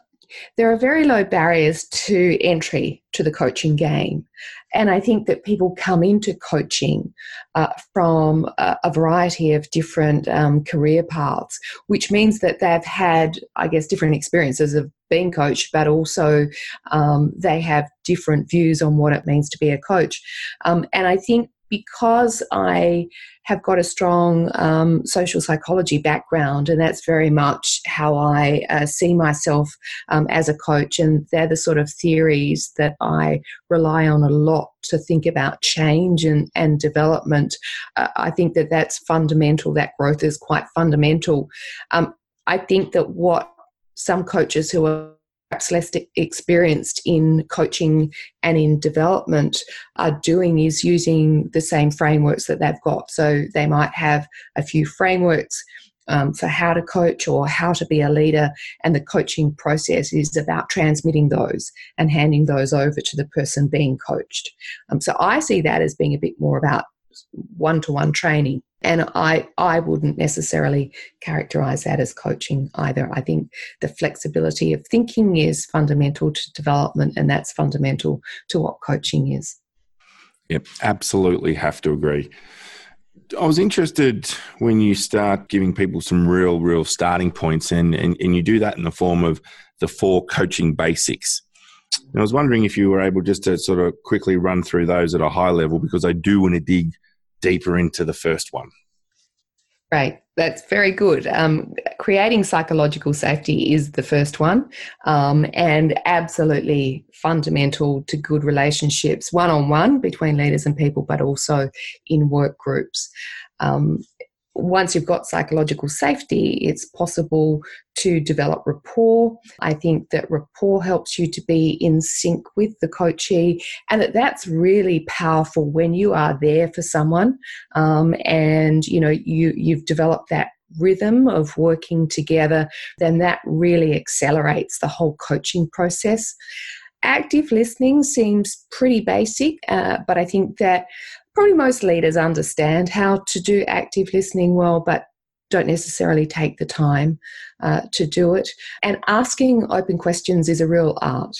there are very low barriers to entry to the coaching game. And I think that people come into coaching uh, from a, a, variety of different um, career paths, which means that they've had, I guess, different experiences of being coached, but also um, they have different views on what it means to be a coach. Um, and I think because I have got a strong um, social psychology background, and that's very much how I uh, see myself um, as a coach. And they're the sort of theories that I rely on a lot to think about change and, and development. Uh, I think that that's fundamental, that growth is quite fundamental. Um, I think that what some coaches who are perhaps less experienced in coaching and in development are doing is using the same frameworks that they've got. So they might have a few frameworks um, for how to coach or how to be a leader, and the coaching process is about transmitting those and handing those over to the person being coached. Um, so I see that as being a bit more about one to one training and I, I wouldn't necessarily characterize that as coaching either. I think the flexibility of thinking is fundamental to development, and that's fundamental to what coaching is. Yep, absolutely have to agree. I was interested when you start giving people some real, real starting points, and, and, and you do that in the form of the four coaching basics. And I was wondering if you were able just to sort of quickly run through those at a high level because I do want to dig deeper into the first one. Right, that's very good. Um, creating psychological safety is the first one, um, and absolutely fundamental to good relationships, one on one between leaders and people, but also in work groups. Um, once you've got psychological safety, it's possible to develop rapport. I think that rapport helps you to be in sync with the coachee, and that that's really powerful when you are there for someone, um, and you know you you've developed that rhythm of working together. Then that really accelerates the whole coaching process. Active listening seems pretty basic, uh, but I think that probably most leaders understand how to do active listening well, but don't necessarily take the time uh, to do it. And asking open questions is a real art.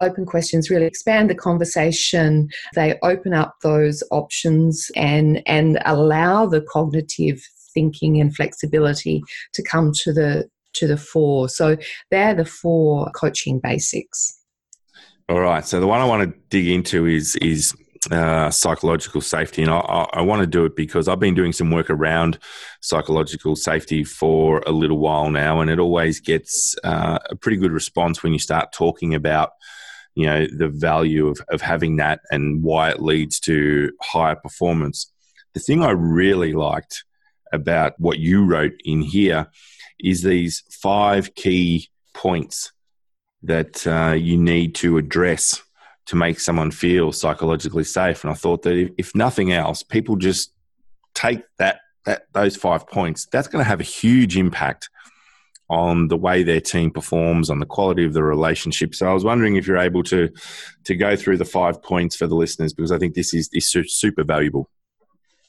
Open questions really expand the conversation. They open up those options and and allow the cognitive thinking and flexibility to come to the to the fore. So they're the four coaching basics. All right. So the one I want to dig into is is uh, psychological safety, and I, I, want to do it because I've been doing some work around psychological safety for a little while now, and it always gets uh, a pretty good response when you start talking about you know the value of, of having that and why it leads to higher performance. The thing I really liked about what you wrote in here is these five key points that uh, you need to address to make someone feel psychologically safe. And I thought that if nothing else, people just take that that those five points. That's going to have a huge impact on the way their team performs, on the quality of the relationship. So I was wondering if you're able to to go through the five points for the listeners because I think this is, is super valuable.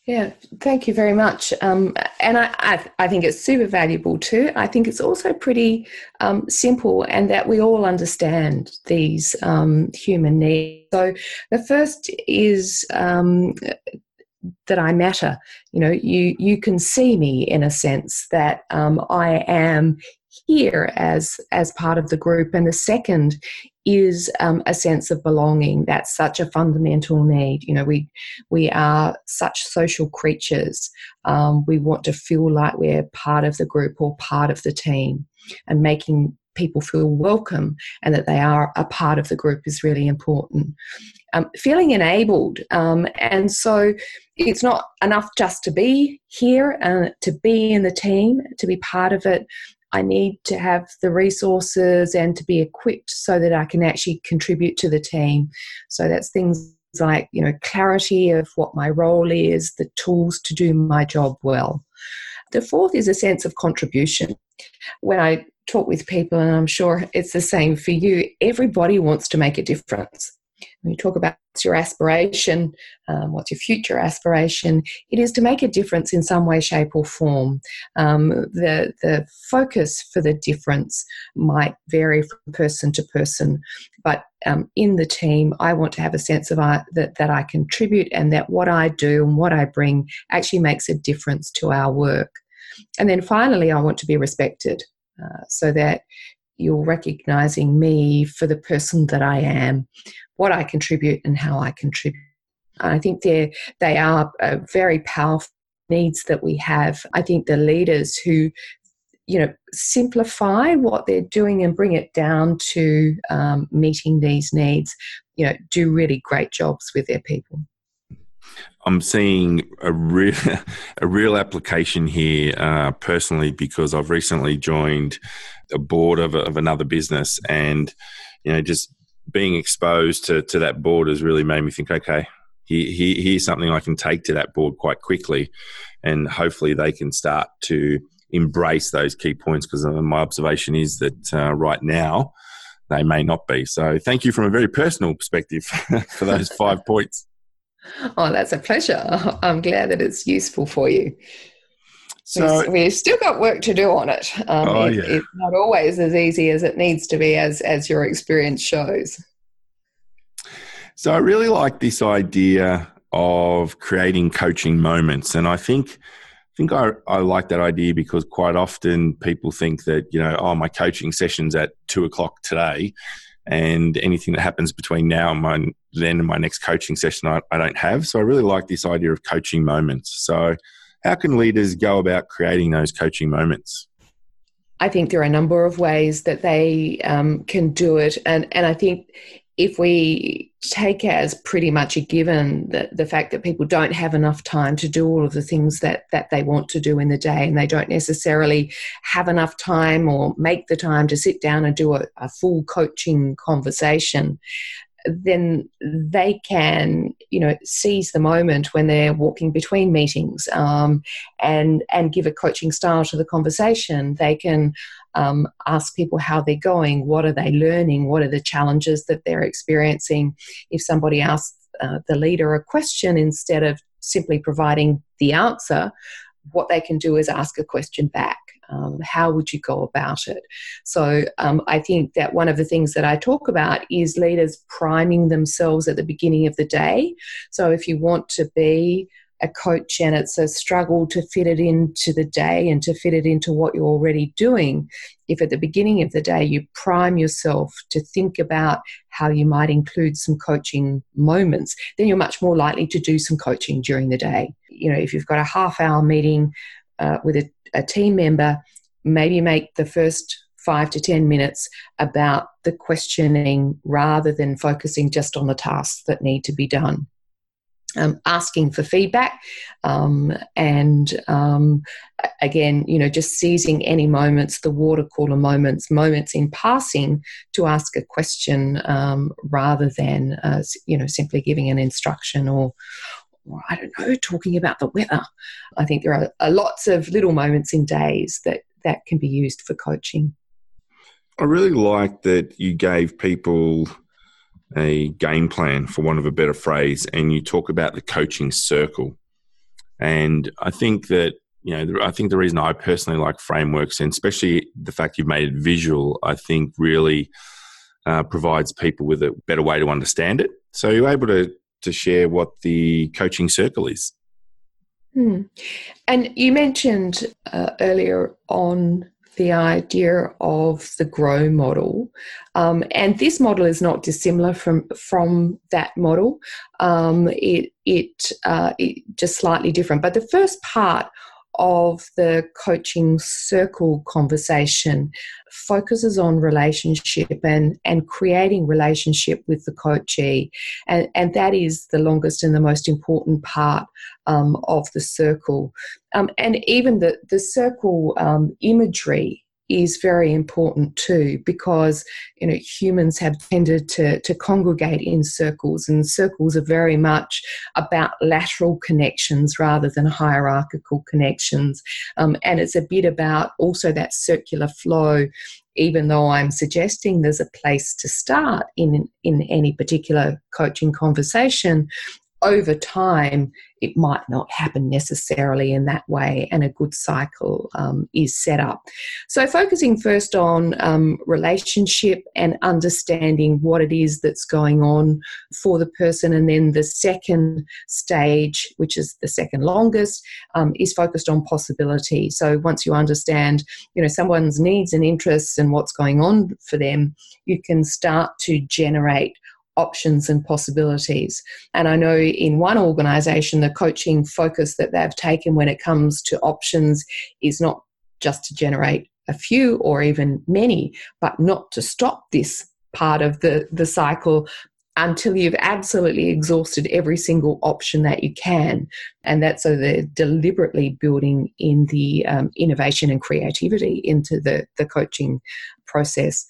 Yeah, thank you very much. Um, and I, I, I, think it's super valuable too. I think it's also pretty um, simple and that we all understand these um, human needs. So the first is um, that I matter. You know, you you can see me in a sense that um, I am here as as part of the group. And the second is um, a sense of belonging. That's such a fundamental need. You know, we we are such social creatures. Um, we want to feel like we're part of the group or part of the team, and making people feel welcome and that they are a part of the group is really important. Um, feeling enabled, um, and so it's not enough just to be here, uh, to be in the team, to be part of it. I need to have the resources and to be equipped so that I can actually contribute to the team. So that's things like, you know, clarity of what my role is, the tools to do my job well. The fourth is a sense of contribution. When I talk with people, and I'm sure it's the same for you, everybody wants to make a difference when you talk about your aspiration, um, what's your future aspiration, it is to make a difference in some way, shape, or form. Um, the, the focus for the difference might vary from person to person, but um, in the team, I want to have a sense of I, that, that I contribute and that what I do and what I bring actually makes a difference to our work. And then finally, I want to be respected. Uh, so that you're recognizing me for the person that I am, what I contribute, and how I contribute. I think they they are uh, very powerful needs that we have. I think the leaders who you know simplify what they're doing and bring it down to um, meeting these needs you know do really great jobs with their people I'm seeing a real a real application here uh, personally because I've recently joined a board of, of another business, and you know, just being exposed to to that board has really made me think, okay, he, he, here's something I can take to that board quite quickly, and hopefully they can start to embrace those key points because uh, my observation is that uh, right now they may not be. So thank you from a very personal perspective for those five points. Oh, that's a pleasure. I'm glad that it's useful for you. So we've still got work to do on it. Um, oh, it, yeah. It's not always as easy as it needs to be, as as your experience shows. So I really like this idea of creating coaching moments, and I think I think I, I like that idea because quite often people think that you know, oh, my coaching session's at two o'clock today, and anything that happens between now and my, then and my next coaching session, I, I don't have. So I really like this idea of coaching moments. So how can leaders go about creating those coaching moments? I think there are a number of ways that they um, can do it, and and I think if we take as pretty much a given that the fact that people don't have enough time to do all of the things that that they want to do in the day and they don't necessarily have enough time or make the time to sit down and do a, a full coaching conversation then they can, you know, seize the moment when they're walking between meetings um, and and give a coaching style to the conversation. They can um, ask people how they're going, what are they learning, what are the challenges that they're experiencing. If somebody asks uh, the leader a question instead of simply providing the answer, what they can do is ask a question back. Um, how would you go about it? So um, I think that one of the things that I talk about is leaders priming themselves at the beginning of the day. So if you want to be a coach and it's a struggle to fit it into the day and to fit it into what you're already doing, if at the beginning of the day you prime yourself to think about how you might include some coaching moments, then you're much more likely to do some coaching during the day. You know, if you've got a half hour meeting uh, with a, a team member, maybe make the first five to 10 minutes about the questioning rather than focusing just on the tasks that need to be done. Um, asking for feedback um, and um, again you know just seizing any moments the water cooler moments moments in passing to ask a question um, rather than uh, you know simply giving an instruction or or I don't know, talking about the weather. I think there are, are lots of little moments in days that that can be used for coaching. I really like that you gave people a game plan, for want of a better phrase, and you talk about the coaching circle. And I think that you know, I think the reason I personally like frameworks, and especially the fact you've made it visual, I think really uh, provides people with a better way to understand it. So you're able to to share what the coaching circle is. Hmm. And you mentioned uh, earlier on the idea of the grow model, um, and this model is not dissimilar from from that model. Um, it it, uh, it just slightly different, but the first part of the coaching circle conversation focuses on relationship and, and creating relationship with the coachee. And, and that is the longest and the most important part um, of the circle. Um, and even the, the circle um, imagery is very important too because you know humans have tended to, to congregate in circles and circles are very much about lateral connections rather than hierarchical connections. Um, and it's a bit about also that circular flow even though I'm suggesting there's a place to start in in any particular coaching conversation, over time, it might not happen necessarily in that way, and a good cycle um, is set up. So, focusing first on um, relationship and understanding what it is that's going on for the person, and then the second stage, which is the second longest, um, is focused on possibility. So, once you understand, you know, someone's needs and interests and what's going on for them, you can start to generate options and possibilities. And I know in one organization, the coaching focus that they've taken when it comes to options is not just to generate a few or even many, but not to stop this part of the, the cycle until you've absolutely exhausted every single option that you can. And that's so they're deliberately building in the um, innovation and creativity into the, the coaching process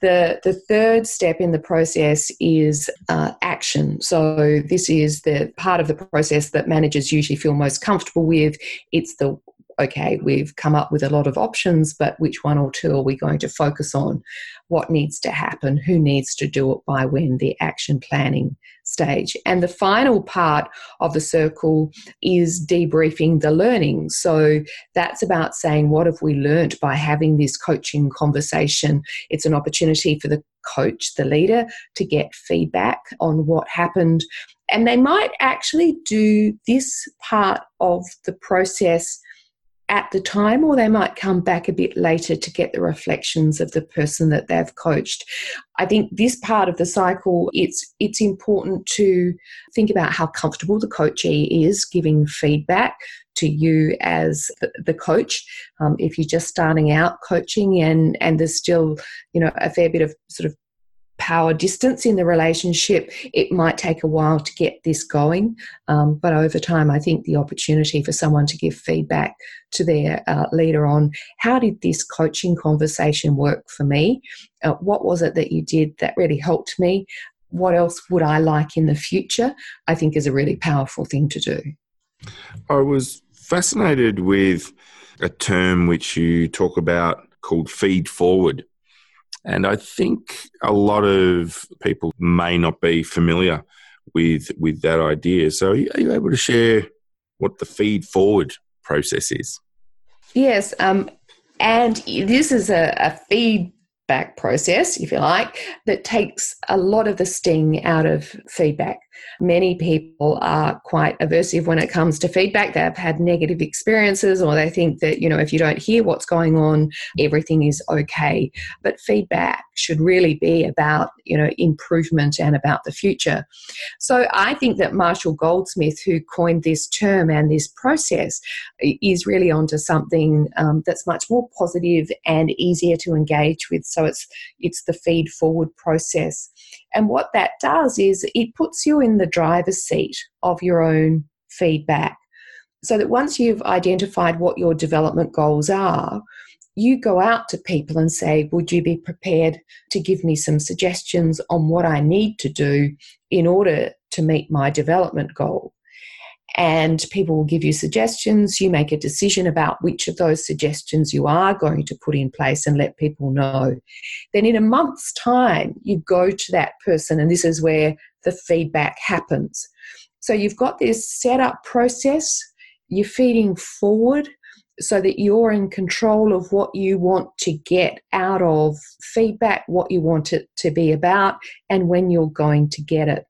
the the third step in the process is uh, action. So this is the part of the process that managers usually feel most comfortable with. It's the okay, we've come up with a lot of options, but which one or two are we going to focus on? What needs to happen? Who needs to do it by when? The action planning stage. And the final part of the circle is debriefing the learning. So that's about saying, what have we learned by having this coaching conversation? It's an opportunity for the coach, the leader, to get feedback on what happened. And they might actually do this part of the process at the time, or they might come back a bit later to get the reflections of the person that they've coached. I think this part of the cycle, it's it's important to think about how comfortable the coachee is giving feedback to you as the coach. Um, if you're just starting out coaching and and there's still you know a fair bit of sort of power distance in the relationship, it might take a while to get this going. Um, but over time, I think the opportunity for someone to give feedback to their uh, leader on how did this coaching conversation work for me? Uh, what was it that you did that really helped me? What else would I like in the future? I think is a really powerful thing to do. I was fascinated with a term which you talk about called feed forward. And I think a lot of people may not be familiar with with that idea. So, are you able to share what the feed forward process is? Yes, um, and this is a, a feedback process, if you like, that takes a lot of the sting out of feedback. Many people are quite aversive when it comes to feedback. They've had negative experiences or they think that, you know, if you don't hear what's going on, everything is okay. But feedback should really be about, you know, improvement and about the future. So I think that Marshall Goldsmith, who coined this term and this process, is really onto something um, that's much more positive and easier to engage with. So it's it's the feed forward process. And what that does is it puts you in the driver's seat of your own feedback. So that once you've identified what your development goals are, you go out to people and say, Would you be prepared to give me some suggestions on what I need to do in order to meet my development goal? And people will give you suggestions. You make a decision about which of those suggestions you are going to put in place and let people know. Then, in a month's time, you go to that person, and this is where the feedback happens. So, you've got this set up process, you're feeding forward so that you're in control of what you want to get out of feedback, what you want it to be about, and when you're going to get it.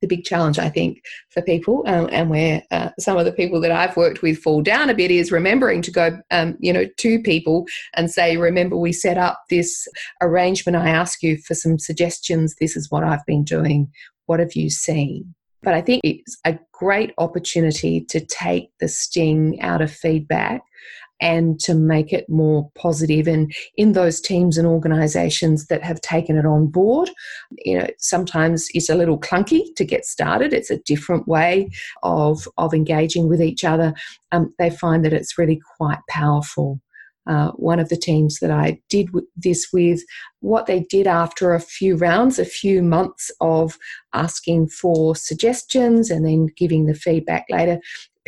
The big challenge, I think, for people, um, and where uh, some of the people that I've worked with fall down a bit, is remembering to go, um, you know, to people and say, "Remember, we set up this arrangement. I ask you for some suggestions. This is what I've been doing. What have you seen?" But I think it's a great opportunity to take the sting out of feedback and to make it more positive. And in those teams and organizations that have taken it on board you know sometimes it's a little clunky to get started. It's a different way of of engaging with each other. Um, they find that it's really quite powerful. Uh, one of the teams that I did this with, what they did after a few rounds, a few months of asking for suggestions and then giving the feedback later,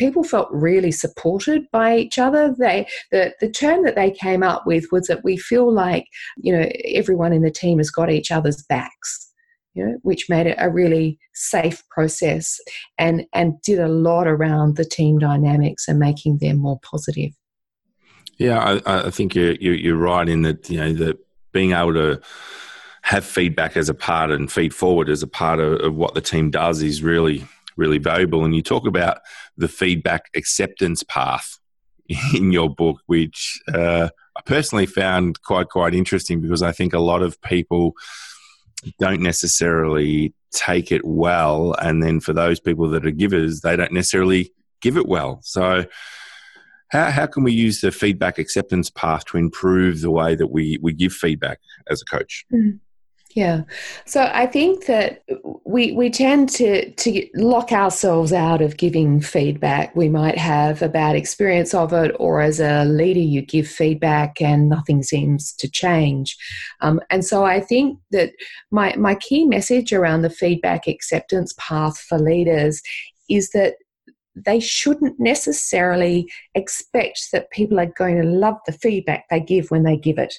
people felt really supported by each other. They the the term that they came up with was that we feel like you know everyone in the team has got each other's backs. You know, which made it a really safe process and and did a lot around the team dynamics and making them more positive. Yeah, I, I think you're, you're right in that you know that being able to have feedback as a part and feed forward as a part of, of, what the team does is really really valuable. And you talk about the feedback acceptance path in your book, which uh, I personally found quite quite interesting because I think a lot of people don't necessarily take it well, and then for those people that are givers, they don't necessarily give it well. So how, how can we use the feedback acceptance path to improve the way that we, we give feedback as a coach? Mm. Yeah. So I think that we we tend to to lock ourselves out of giving feedback. We might have a bad experience of it, or as a leader, you give feedback and nothing seems to change. Um, and so I think that my my key message around the feedback acceptance path for leaders is that they shouldn't necessarily expect that people are going to love the feedback they give when they give it.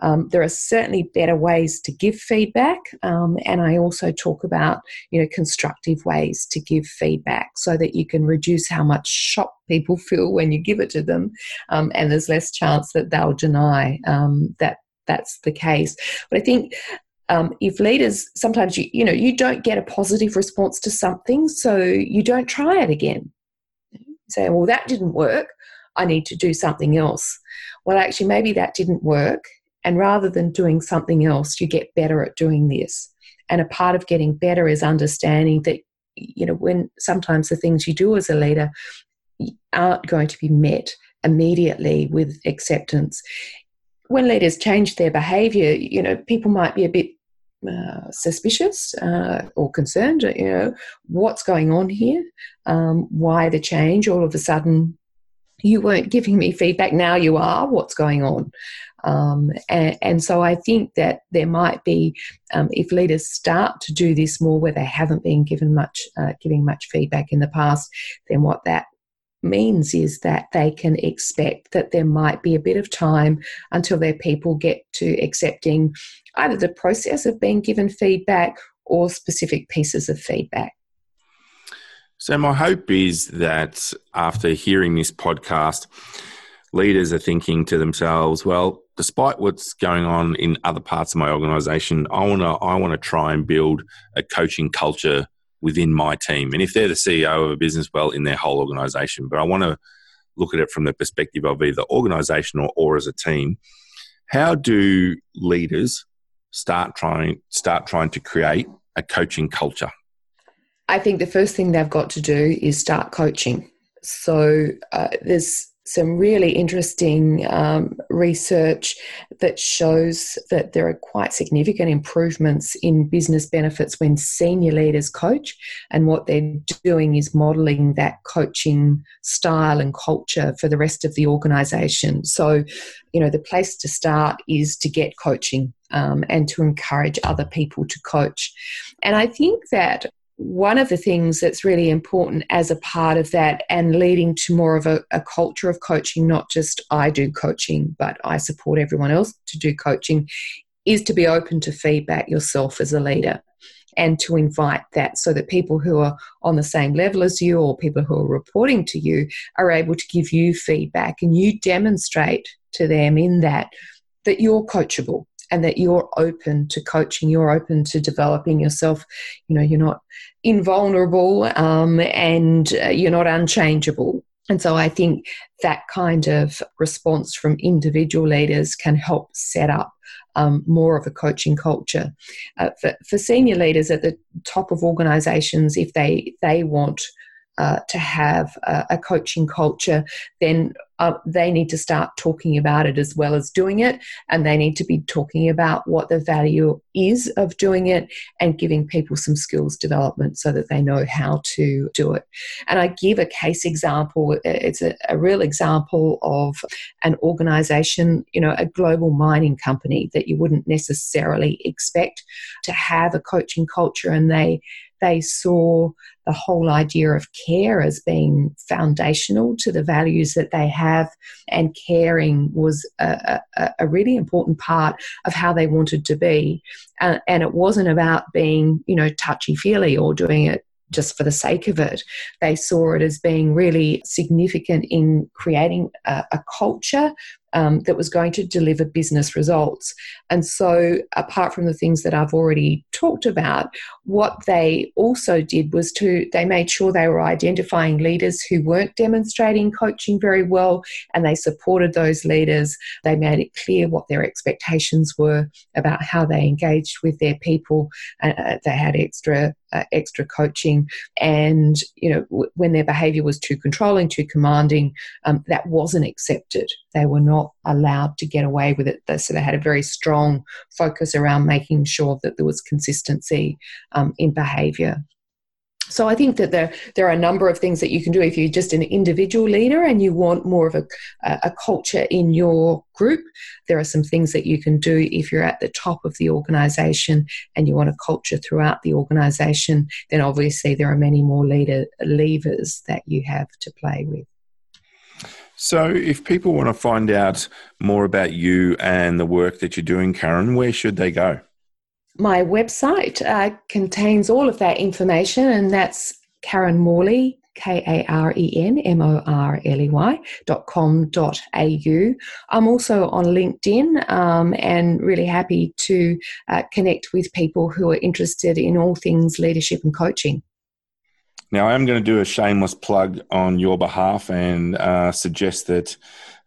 Um, there are certainly better ways to give feedback, um, and I also talk about you know constructive ways to give feedback so that you can reduce how much shock people feel when you give it to them, um, and there's less chance that they'll deny um, that that's the case. But I think um, if leaders sometimes you you know you don't get a positive response to something so you don't try it again say, well, that didn't work. I need to do something else. Well, actually, maybe that didn't work. And rather than doing something else, you get better at doing this. And a part of getting better is understanding that, you know, when sometimes the things you do as a leader aren't going to be met immediately with acceptance. When leaders change their behavior, you know, people might be a bit uh, suspicious uh, or concerned. You know, what's going on here? Um, why the change? All of a sudden, you weren't giving me feedback. Now you are. What's going on? Um, and, and, so I think that there might be, um, if leaders start to do this more, where they haven't been given much, uh, giving much feedback in the past, then what that means is that they can expect that there might be a bit of time until their people get to accepting either the process of being given feedback or specific pieces of feedback. So, my hope is that after hearing this podcast, leaders are thinking to themselves, well, despite what's going on in other parts of my organization, I want to I want to try and build a coaching culture within my team. And if they're the CEO of a business, well, in their whole organization. But I want to look at it from the perspective of either organization or, or as a team. How do leaders start trying start trying to create a coaching culture? I think the first thing they've got to do is start coaching. So uh, there's some really interesting um, research that shows that there are quite significant improvements in business benefits when senior leaders coach. And what they're doing is modeling that coaching style and culture for the rest of the organization. So, you know, the place to start is to get coaching um, and to encourage other people to coach. And I think that one of the things that's really important as a part of that and leading to more of a, a, culture of coaching, not just I do coaching, but I support everyone else to do coaching, is to be open to feedback yourself as a leader and to invite that so that people who are on the same level as you or people who are reporting to you are able to give you feedback and you demonstrate to them in that that you're coachable and that you're open to coaching you're open to developing yourself you know you're not invulnerable um, and uh, you're not unchangeable and so I think that kind of response from individual leaders can help set up um, more of a coaching culture. Uh, for, for senior leaders at the top of organizations, if they, they want uh, to have a, a, coaching culture, then uh, they need to start talking about it as well as doing it. And they need to be talking about what the value is of doing it and giving people some skills development so that they know how to do it. And I give a case example. It's a, a real example of an organization, you know, a global mining company that you wouldn't necessarily expect to have a coaching culture. And they they saw the whole idea of care as being foundational to the values that they have, and caring was a, a, a really important part of how they wanted to be. Uh, and it wasn't about being, you know, touchy feely or doing it just for the sake of it. They saw it as being really significant in creating a, a culture um, that was going to deliver business results. And so, apart from the things that I've already talked about, what they also did was to they made sure they were identifying leaders who weren't demonstrating coaching very well, and they supported those leaders. They made it clear what their expectations were about how they engaged with their people. Uh, they had extra uh, extra coaching, and you know w- when their behaviour was too controlling, too commanding, um, that wasn't accepted. They were not allowed to get away with it. So they had a very strong focus around making sure that there was consistency um, in behaviour. So I think that there there are a number of things that you can do if you're just an individual leader and you want more of a, a culture in your group. There are some things that you can do if you're at the top of the organisation and you want a culture throughout the organisation. Then obviously there are many more leader levers that you have to play with. So, if people want to find out more about you and the work that you're doing, Karen, where should they go? My website uh, contains all of that information, and that's Karen Morley, K A R E N M O R L E Y dot com dot au. I'm also on LinkedIn um, and really happy to uh, connect with people who are interested in all things leadership and coaching. Now, I am going to do a shameless plug on your behalf and uh, suggest that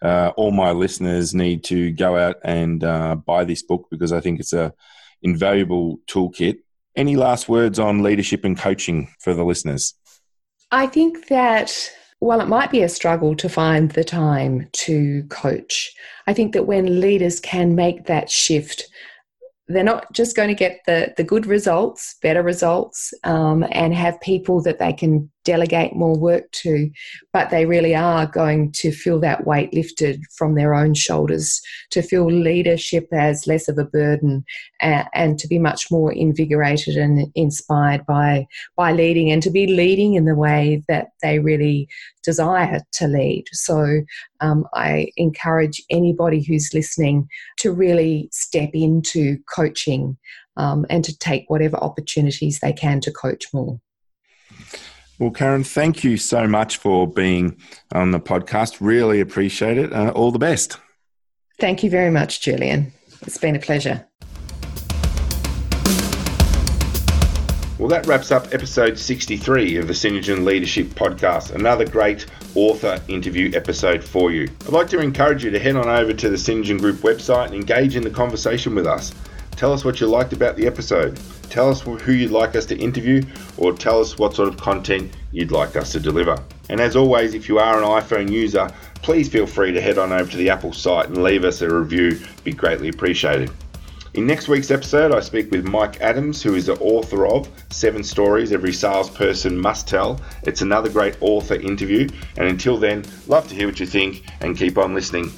uh, all my listeners need to go out and uh, buy this book because I think it's a invaluable toolkit. Any last words on leadership and coaching for the listeners? I think that while it might be a struggle to find the time to coach, I think that when leaders can make that shift they're not just going to get the, the good results, better results, um, and have people that they can delegate more work to, but they really are going to feel that weight lifted from their own shoulders, to feel leadership as less of a burden, and, and to be much more invigorated and inspired by by leading, and to be leading in the way that they really desire to lead. So um, I encourage anybody who's listening to really step into coaching um, and to take whatever opportunities they can to coach more. Well, Karen, thank you so much for being on the podcast. Really appreciate it. Uh, all the best. Thank you very much, Julian. It's been a pleasure. Well, that wraps up episode 63 of the Synergen Leadership Podcast. Another great author interview episode for you. I'd like to encourage you to head on over to the Synergen Group website and engage in the conversation with us. Tell us what you liked about the episode. Tell us who you'd like us to interview, or tell us what sort of content you'd like us to deliver. And as always, if you are an iPhone user, please feel free to head on over to the Apple site and leave us a review. would Be greatly appreciated. In next week's episode, I speak with Mike Adams, who is the author of Seven Stories Every Salesperson Must Tell. It's another great author interview. And until then, love to hear what you think and keep on listening.